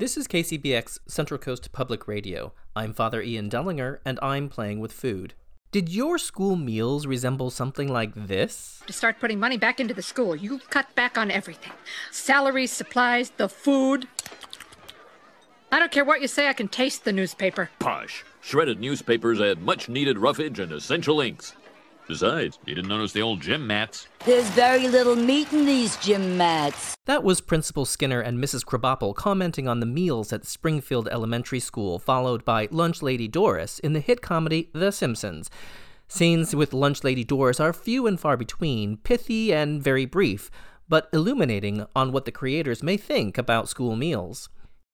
This is KCBX Central Coast Public Radio. I'm Father Ian Dellinger, and I'm playing with food. Did your school meals resemble something like this? To start putting money back into the school, you cut back on everything salaries, supplies, the food. I don't care what you say, I can taste the newspaper. Posh. Shredded newspapers add much needed roughage and essential inks. Besides, you didn't notice the old gym mats. There's very little meat in these gym mats. That was Principal Skinner and Mrs. Krabappel commenting on the meals at Springfield Elementary School, followed by Lunch Lady Doris in the hit comedy The Simpsons. Scenes with Lunch Lady Doris are few and far between, pithy and very brief, but illuminating on what the creators may think about school meals.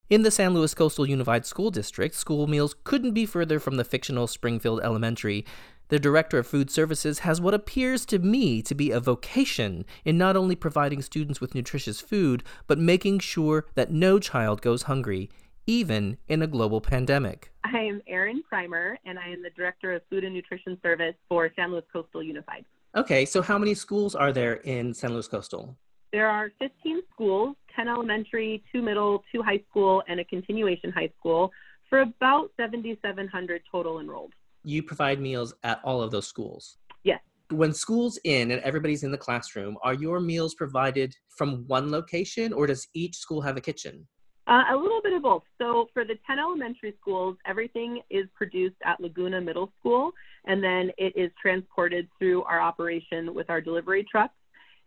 In the San Luis Coastal Unified School District, school meals couldn't be further from the fictional Springfield Elementary, the Director of Food Services has what appears to me to be a vocation in not only providing students with nutritious food, but making sure that no child goes hungry, even in a global pandemic. I am Erin Primer, and I am the Director of Food and Nutrition Service for San Luis Coastal Unified. Okay, so how many schools are there in San Luis Coastal? There are 15 schools 10 elementary, 2 middle, 2 high school, and a continuation high school for about 7,700 total enrolled you provide meals at all of those schools. Yes. When school's in and everybody's in the classroom, are your meals provided from one location or does each school have a kitchen? Uh, a little bit of both. So for the 10 elementary schools, everything is produced at Laguna Middle School, and then it is transported through our operation with our delivery trucks.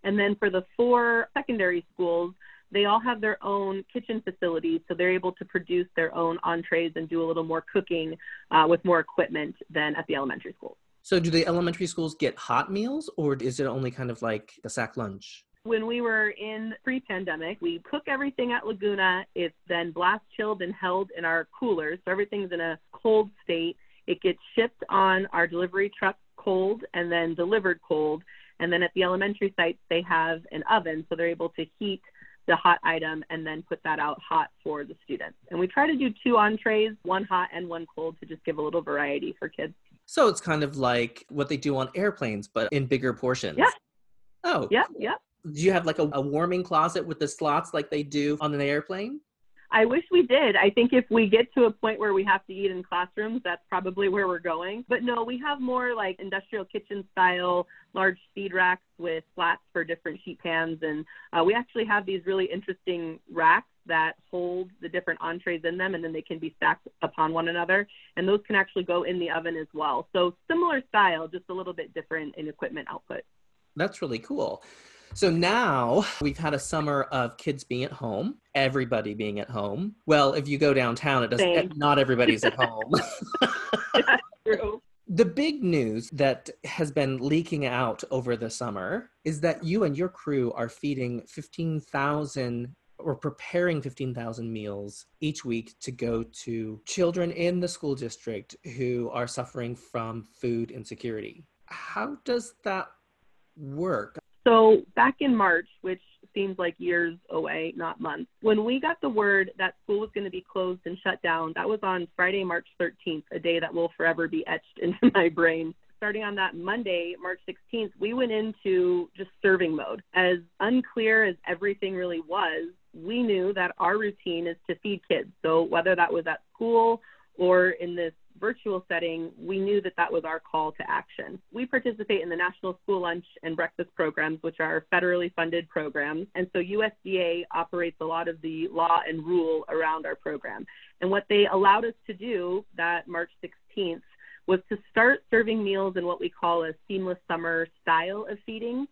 And then for the four secondary schools, they all have their own kitchen facilities, so they're able to produce their own entrees and do a little more cooking uh, with more equipment than at the elementary schools. So, do the elementary schools get hot meals, or is it only kind of like a sack lunch? When we were in pre pandemic, we cook everything at Laguna. It's then blast chilled and held in our coolers. So everything's in a cold state. It gets shipped on our delivery truck cold and then delivered cold. And then at the elementary sites, they have an oven, so they're able to heat the hot item and then put that out hot for the students. And we try to do two entrees, one hot and one cold to just give a little variety for kids. So it's kind of like what they do on airplanes, but in bigger portions. Yeah. Oh. Yeah, cool. yeah. Do you have like a, a warming closet with the slots like they do on an airplane? I wish we did. I think if we get to a point where we have to eat in classrooms, that's probably where we're going. But no, we have more like industrial kitchen style, large speed racks with slats for different sheet pans. And uh, we actually have these really interesting racks that hold the different entrees in them and then they can be stacked upon one another. And those can actually go in the oven as well. So similar style, just a little bit different in equipment output. That's really cool. So now we've had a summer of kids being at home, everybody being at home. Well, if you go downtown, it doesn't. Not everybody's at home. That's true. The big news that has been leaking out over the summer is that you and your crew are feeding 15,000 or preparing 15,000 meals each week to go to children in the school district who are suffering from food insecurity. How does that work? So back in March, which seems like years away, not months, when we got the word that school was going to be closed and shut down, that was on Friday, March 13th, a day that will forever be etched into my brain. Starting on that Monday, March 16th, we went into just serving mode. As unclear as everything really was, we knew that our routine is to feed kids. So whether that was at school or in this virtual setting, we knew that that was our call to action. We participate in the National School Lunch and Breakfast Programs, which are federally funded programs. And so USDA operates a lot of the law and rule around our program. And what they allowed us to do that March 16th was to start serving meals in what we call a seamless summer style of feeding.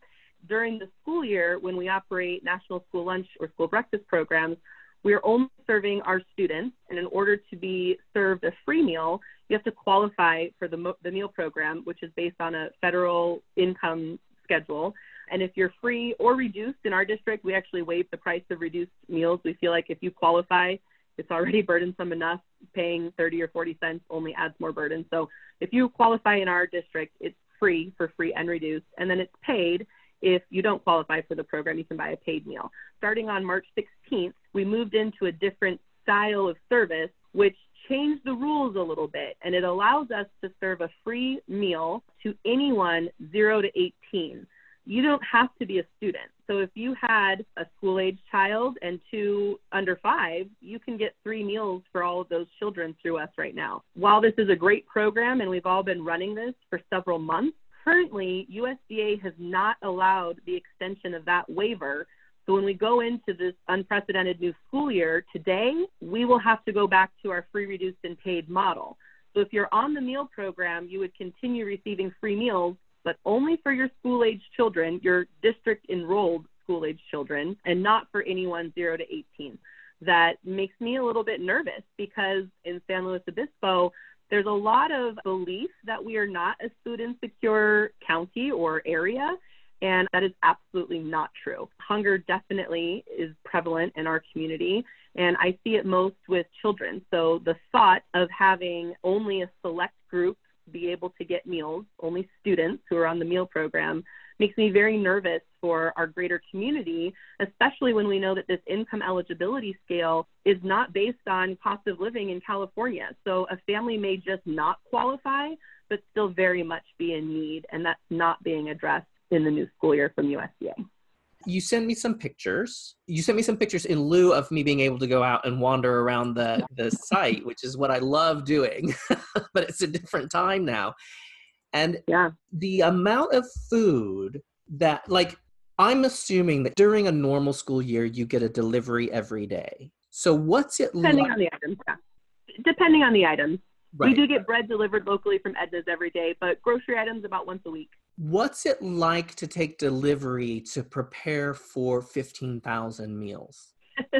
During the school year, when we operate National School Lunch or School Breakfast programs, we are only serving our students, and in order to be served a free meal, you have to qualify for the, the meal program, which is based on a federal income schedule. And if you're free or reduced in our district, we actually waive the price of reduced meals. We feel like if you qualify, it's already burdensome enough. Paying 30 or 40 cents only adds more burden. So if you qualify in our district, it's free for free and reduced, and then it's paid if you don't qualify for the program, you can buy a paid meal. Starting on March 16th, we moved into a different style of service, which changed the rules a little bit. And it allows us to serve a free meal to anyone 0 to 18. You don't have to be a student. So if you had a school age child and two under five, you can get three meals for all of those children through us right now. While this is a great program and we've all been running this for several months, currently USDA has not allowed the extension of that waiver. So when we go into this unprecedented new school year today, we will have to go back to our free, reduced, and paid model. So if you're on the meal program, you would continue receiving free meals, but only for your school age children, your district enrolled school age children, and not for anyone 0 to 18. That makes me a little bit nervous because in San Luis Obispo, there's a lot of belief that we are not a food insecure county or area, and that is absolutely not true. Hunger definitely is prevalent in our community, and I see it most with children. So the thought of having only a select group be able to get meals, only students who are on the meal program, makes me very nervous for our greater community, especially when we know that this income eligibility scale is not based on cost of living in California. So a family may just not qualify, but still very much be in need, and that's not being addressed in the new school year from USDA you sent me some pictures. You sent me some pictures in lieu of me being able to go out and wander around the the site, which is what I love doing. but it's a different time now. And yeah. the amount of food that like I'm assuming that during a normal school year you get a delivery every day. So what's it depending like? on the items? Yeah. Depending on the items. Right. We do get bread delivered locally from Edna's every day, but grocery items about once a week. What's it like to take delivery to prepare for 15,000 meals?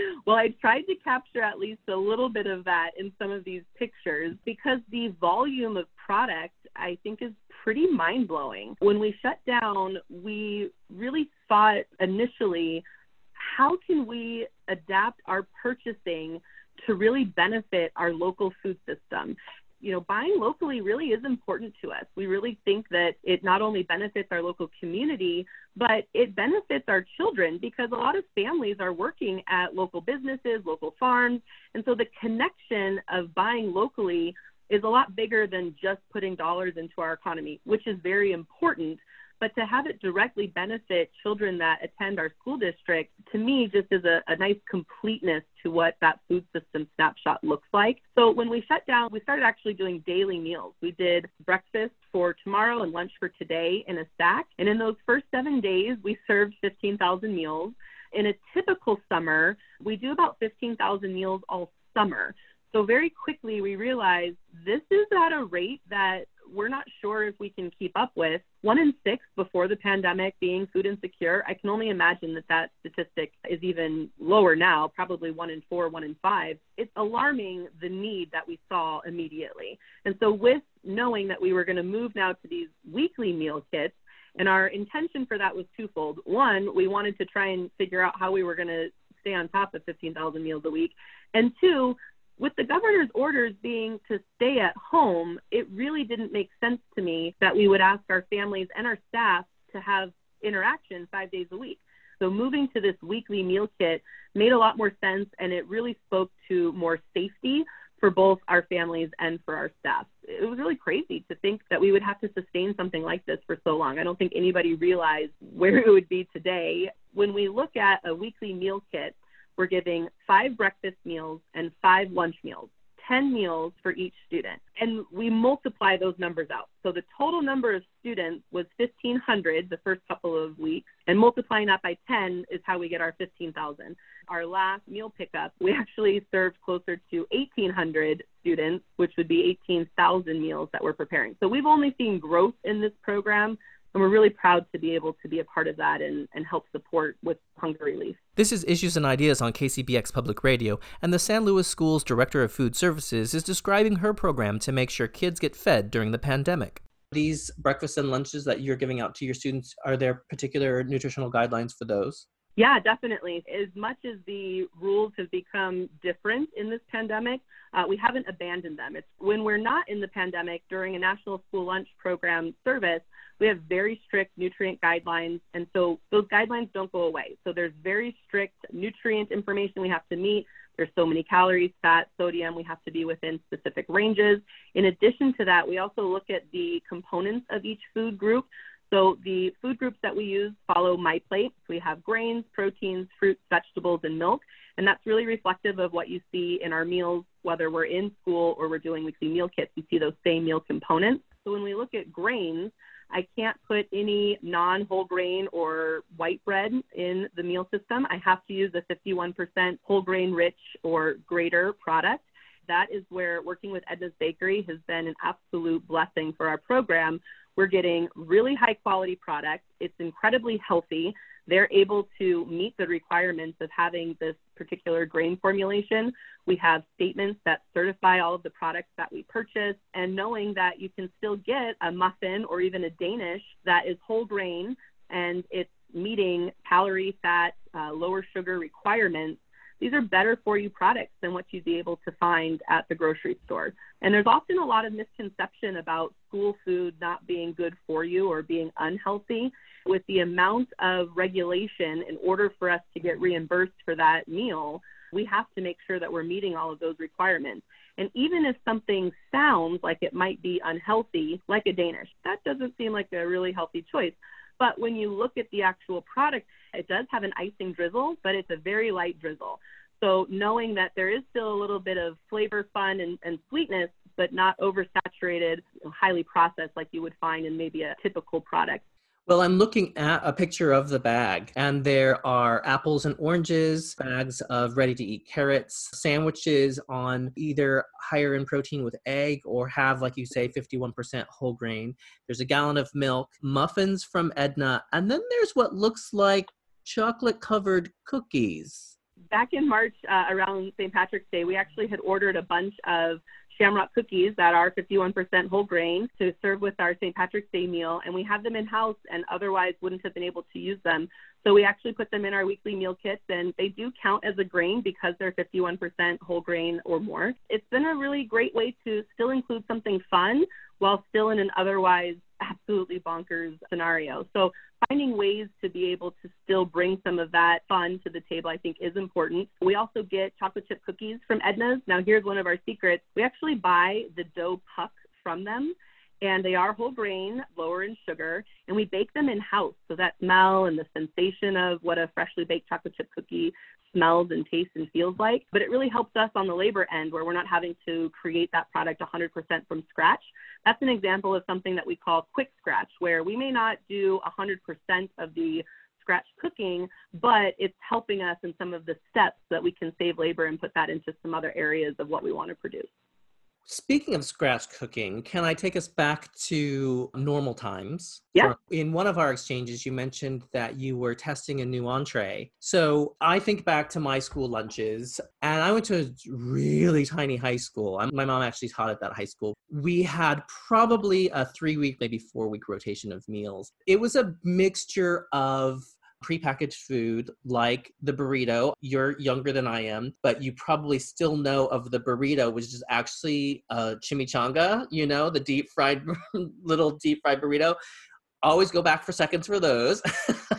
well, I tried to capture at least a little bit of that in some of these pictures because the volume of product I think is pretty mind blowing. When we shut down, we really thought initially, how can we adapt our purchasing to really benefit our local food system? You know, buying locally really is important to us. We really think that it not only benefits our local community, but it benefits our children because a lot of families are working at local businesses, local farms. And so the connection of buying locally is a lot bigger than just putting dollars into our economy, which is very important but to have it directly benefit children that attend our school district, to me, just is a, a nice completeness to what that food system snapshot looks like. So when we shut down, we started actually doing daily meals. We did breakfast for tomorrow and lunch for today in a stack. And in those first seven days, we served 15,000 meals. In a typical summer, we do about 15,000 meals all summer. So very quickly, we realized this is at a rate that we're not sure if we can keep up with. One in six before the pandemic being food insecure, I can only imagine that that statistic is even lower now, probably one in four, one in five. It's alarming the need that we saw immediately. And so, with knowing that we were going to move now to these weekly meal kits, and our intention for that was twofold. One, we wanted to try and figure out how we were going to stay on top of 15,000 meals a week. And two, with the governor's orders being to stay at home, it really didn't make sense to me that we would ask our families and our staff to have interaction five days a week. So moving to this weekly meal kit made a lot more sense and it really spoke to more safety for both our families and for our staff. It was really crazy to think that we would have to sustain something like this for so long. I don't think anybody realized where it would be today. When we look at a weekly meal kit, we're giving five breakfast meals and five lunch meals, 10 meals for each student. And we multiply those numbers out. So the total number of students was 1,500 the first couple of weeks, and multiplying that by 10 is how we get our 15,000. Our last meal pickup, we actually served closer to 1,800 students, which would be 18,000 meals that we're preparing. So we've only seen growth in this program and we're really proud to be able to be a part of that and, and help support with hunger relief. This is Issues and Ideas on KCBX Public Radio, and the San Luis School's Director of Food Services is describing her program to make sure kids get fed during the pandemic. These breakfasts and lunches that you're giving out to your students, are there particular nutritional guidelines for those? Yeah, definitely. As much as the rules have become different in this pandemic, uh, we haven't abandoned them. It's when we're not in the pandemic during a national school lunch program service, we have very strict nutrient guidelines, and so those guidelines don't go away. So there's very strict nutrient information we have to meet. There's so many calories, fat, sodium. We have to be within specific ranges. In addition to that, we also look at the components of each food group. So the food groups that we use follow MyPlate. We have grains, proteins, fruits, vegetables, and milk. And that's really reflective of what you see in our meals, whether we're in school or we're doing weekly meal kits. You see those same meal components. So when we look at grains, I can't put any non whole grain or white bread in the meal system. I have to use a 51% whole grain rich or greater product. That is where working with Edna's Bakery has been an absolute blessing for our program. We're getting really high quality products. It's incredibly healthy they're able to meet the requirements of having this particular grain formulation. We have statements that certify all of the products that we purchase, and knowing that you can still get a muffin or even a Danish that is whole grain and it's meeting calorie, fat, uh, lower sugar requirements. These are better for you products than what you'd be able to find at the grocery store. And there's often a lot of misconception about school food not being good for you or being unhealthy with the amount of regulation in order for us to get reimbursed for that meal, we have to make sure that we're meeting all of those requirements. And even if something sounds like it might be unhealthy, like a Danish, that doesn't seem like a really healthy choice. But when you look at the actual product, it does have an icing drizzle, but it's a very light drizzle. So knowing that there is still a little bit of flavor, fun, and, and sweetness, but not oversaturated, highly processed like you would find in maybe a typical product. Well, I'm looking at a picture of the bag, and there are apples and oranges, bags of ready to eat carrots, sandwiches on either higher in protein with egg or have, like you say, 51% whole grain. There's a gallon of milk, muffins from Edna, and then there's what looks like chocolate covered cookies. Back in March, uh, around St. Patrick's Day, we actually had ordered a bunch of shamrock cookies that are 51% whole grain to serve with our St. Patrick's Day meal. And we have them in house and otherwise wouldn't have been able to use them. So we actually put them in our weekly meal kits and they do count as a grain because they're 51% whole grain or more. It's been a really great way to still include something fun while still in an otherwise absolutely bonkers scenario. So finding ways to be able to still bring some of that fun to the table, I think, is important. We also get chocolate chip cookies from Edna's. Now, here's one of our secrets we actually buy the dough puck from them. And they are whole grain, lower in sugar, and we bake them in house. So that smell and the sensation of what a freshly baked chocolate chip cookie smells and tastes and feels like. But it really helps us on the labor end where we're not having to create that product 100% from scratch. That's an example of something that we call quick scratch, where we may not do 100% of the scratch cooking, but it's helping us in some of the steps that we can save labor and put that into some other areas of what we want to produce. Speaking of scratch cooking, can I take us back to normal times? Yeah. In one of our exchanges, you mentioned that you were testing a new entree. So I think back to my school lunches, and I went to a really tiny high school. My mom actually taught at that high school. We had probably a three week, maybe four week rotation of meals. It was a mixture of prepackaged food like the burrito. You're younger than I am, but you probably still know of the burrito, which is actually a chimichanga, you know, the deep fried, little deep fried burrito. Always go back for seconds for those.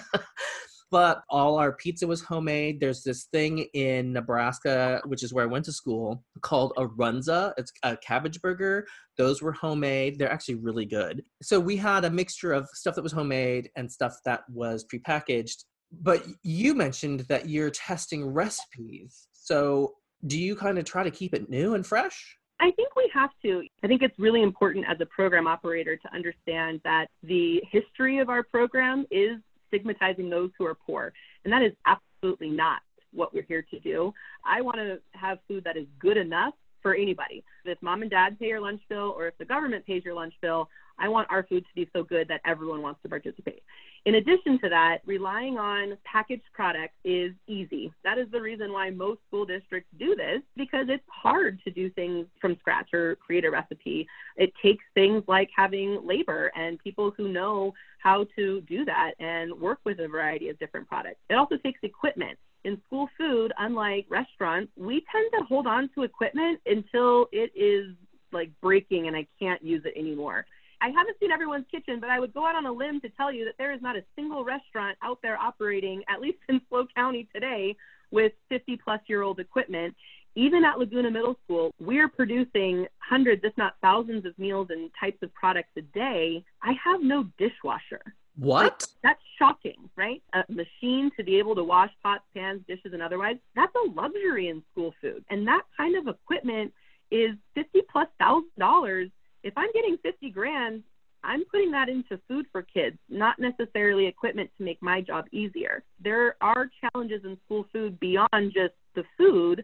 but all our pizza was homemade. There's this thing in Nebraska, which is where I went to school, called a runza. It's a cabbage burger. Those were homemade. They're actually really good. So we had a mixture of stuff that was homemade and stuff that was prepackaged. But you mentioned that you're testing recipes. So do you kind of try to keep it new and fresh? I think we have to. I think it's really important as a program operator to understand that the history of our program is stigmatizing those who are poor. And that is absolutely not what we're here to do. I want to have food that is good enough for anybody. If mom and dad pay your lunch bill or if the government pays your lunch bill, I want our food to be so good that everyone wants to participate. In addition to that, relying on packaged products is easy. That is the reason why most school districts do this because it's hard to do things from scratch or create a recipe. It takes things like having labor and people who know how to do that and work with a variety of different products. It also takes equipment in school food, unlike restaurants, we tend to hold on to equipment until it is like breaking and I can't use it anymore. I haven't seen everyone's kitchen, but I would go out on a limb to tell you that there is not a single restaurant out there operating, at least in SLO County today, with 50 plus year old equipment. Even at Laguna Middle School, we're producing hundreds, if not thousands, of meals and types of products a day. I have no dishwasher. What? That's shocking, right? A machine to be able to wash pots, pans, dishes, and otherwise, that's a luxury in school food. And that kind of equipment is 50 plus thousand dollars. If I'm getting 50 grand, I'm putting that into food for kids, not necessarily equipment to make my job easier. There are challenges in school food beyond just the food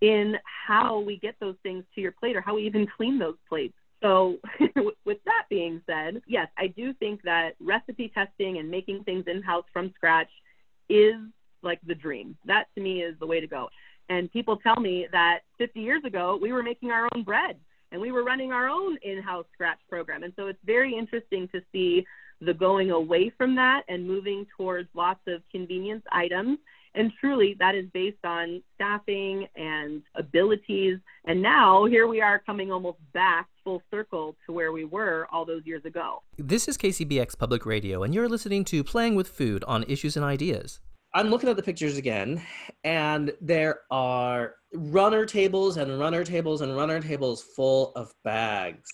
in how we get those things to your plate or how we even clean those plates. So, with that being said, yes, I do think that recipe testing and making things in house from scratch is like the dream. That to me is the way to go. And people tell me that 50 years ago, we were making our own bread and we were running our own in house scratch program. And so, it's very interesting to see the going away from that and moving towards lots of convenience items and truly, that is based on staffing and abilities. And now here we are coming almost back full circle to where we were all those years ago. This is KCBX Public Radio, and you're listening to Playing with Food on Issues and Ideas. I'm looking at the pictures again, and there are runner tables and runner tables and runner tables full of bags.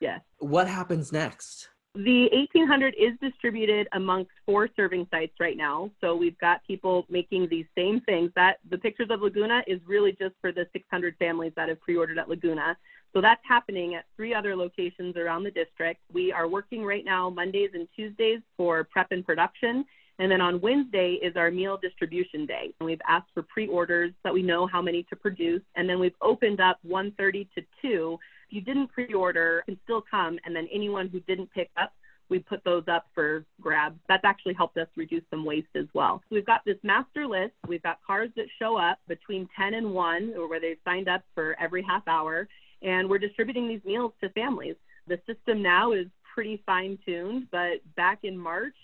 Yes. What happens next? The 1800 is distributed amongst four serving sites right now. So we've got people making these same things. That the pictures of Laguna is really just for the 600 families that have pre-ordered at Laguna. So that's happening at three other locations around the district. We are working right now Mondays and Tuesdays for prep and production. And then on Wednesday is our meal distribution day. And we've asked for pre-orders so that we know how many to produce. And then we've opened up 1:30 to 2 if you didn't pre-order, can still come, and then anyone who didn't pick up, we put those up for grabs. That's actually helped us reduce some waste as well. So we've got this master list. We've got cars that show up between 10 and 1, or where they've signed up for every half hour, and we're distributing these meals to families. The system now is pretty fine-tuned, but back in March,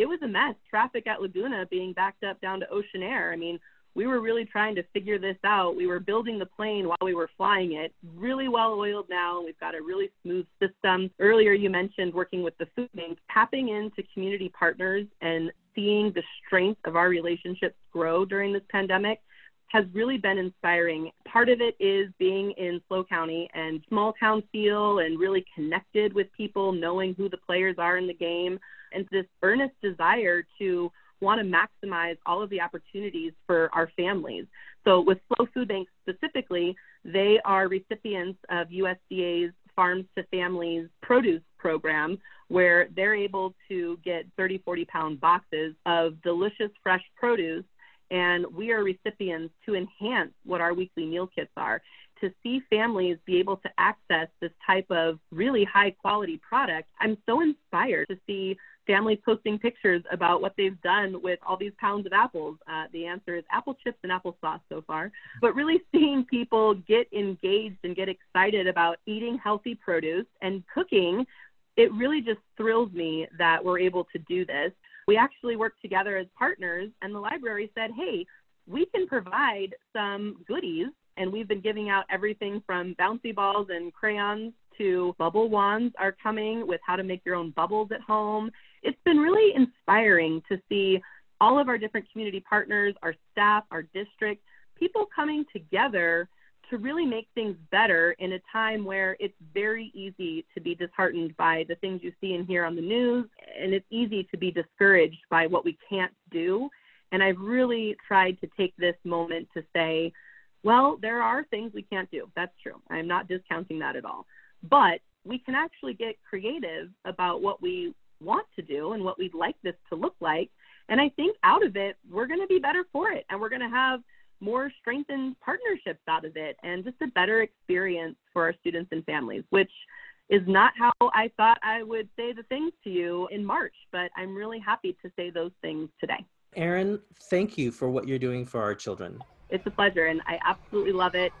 it was a mess. Traffic at Laguna being backed up down to Oceanaire. I mean, we were really trying to figure this out. We were building the plane while we were flying it. Really well oiled now. We've got a really smooth system. Earlier, you mentioned working with the food bank, tapping into community partners and seeing the strength of our relationships grow during this pandemic has really been inspiring. Part of it is being in SLO County and small town feel and really connected with people, knowing who the players are in the game, and this earnest desire to want to maximize all of the opportunities for our families. So, with SLO Food Bank specifically, they are recipients of USDA's Farms to Families produce program, where they're able to get 30, 40 pound boxes of delicious fresh produce. And we are recipients to enhance what our weekly meal kits are. To see families be able to access this type of really high quality product, I'm so inspired to see families posting pictures about what they've done with all these pounds of apples. Uh, the answer is apple chips and applesauce so far. But really seeing people get engaged and get excited about eating healthy produce and cooking, it really just thrills me that we're able to do this. We actually worked together as partners, and the library said, hey, we can provide some goodies and we've been giving out everything from bouncy balls and crayons to bubble wands are coming with how to make your own bubbles at home. It's been really inspiring to see all of our different community partners, our staff, our district, people coming together to really make things better in a time where it's very easy to be disheartened by the things you see and hear on the news, and it's easy to be discouraged by what we can't do. And I've really tried to take this moment to say, well, there are things we can't do. That's true. I'm not discounting that at all. But we can actually get creative about what we want to do and what we'd like this to look like. And I think out of it, we're going to be better for it. And we're going to have more strengthened partnerships out of it and just a better experience for our students and families, which is not how I thought I would say the things to you in March, but I'm really happy to say those things today. Erin, thank you for what you're doing for our children. It's a pleasure, and I absolutely love it.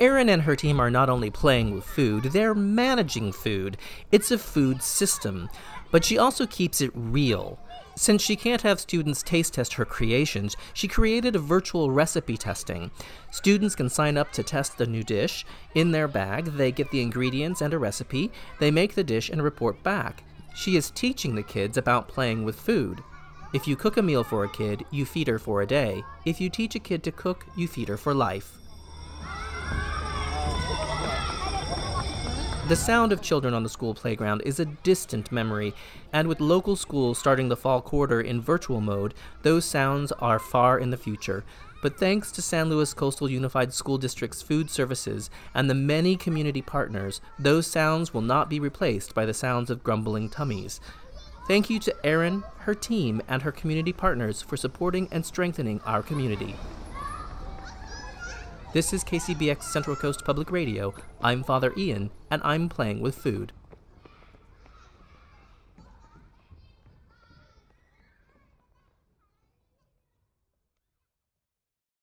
Erin and her team are not only playing with food, they're managing food. It's a food system. But she also keeps it real. Since she can't have students taste test her creations, she created a virtual recipe testing. Students can sign up to test a new dish. In their bag, they get the ingredients and a recipe. They make the dish and report back. She is teaching the kids about playing with food. If you cook a meal for a kid, you feed her for a day. If you teach a kid to cook, you feed her for life. The sound of children on the school playground is a distant memory, and with local schools starting the fall quarter in virtual mode, those sounds are far in the future. But thanks to San Luis Coastal Unified School District's food services and the many community partners, those sounds will not be replaced by the sounds of grumbling tummies. Thank you to Erin, her team, and her community partners for supporting and strengthening our community. This is KCBX Central Coast Public Radio. I'm Father Ian, and I'm playing with food.